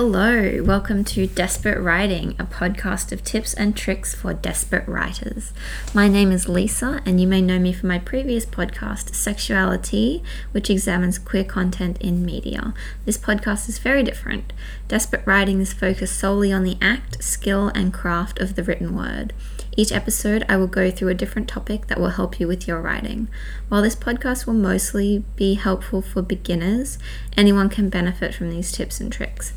Hello, welcome to Desperate Writing, a podcast of tips and tricks for desperate writers. My name is Lysa, and you may know me from my previous podcast, Sexuality, which examines queer content in media. This podcast is very different. Desperate Writing is focused solely on the act, skill, and craft of the written word. Each episode, I will go through a different topic that will help you with your writing. While this podcast will mostly be helpful for beginners, anyone can benefit from these tips and tricks.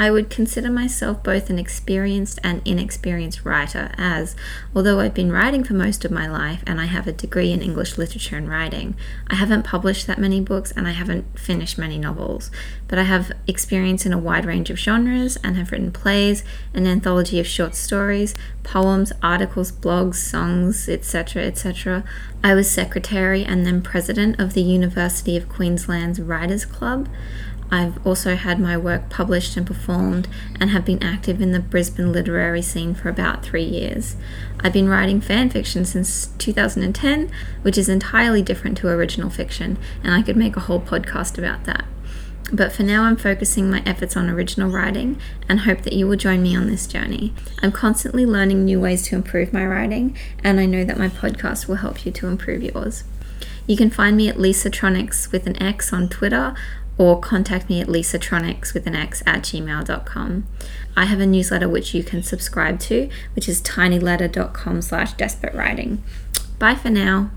I would consider myself both an experienced and inexperienced writer, as, although I've been writing for most of my life and I have a degree in English literature and writing, I haven't published that many books and I haven't finished many novels. But I have experience in a wide range of genres and have written plays, an anthology of short stories, poems, articles, blogs, songs, etc., etc. I was secretary and then president of the University of Queensland's Writers Club. I've also had my work published and performed and have been active in the Brisbane literary scene for about three years. I've been writing fan fiction since 2010, which is entirely different to original fiction, and I could make a whole podcast about that. But for now, I'm focusing my efforts on original writing and hope that you will join me on this journey. I'm constantly learning new ways to improve my writing, and I know that my podcast will help you to improve yours. You can find me at Lysatronix with an X on Twitter or contact me at lysatronix with an x at gmail.com. I have a newsletter which you can subscribe to, which is tinyletter.com slash desperate writing. Bye for now.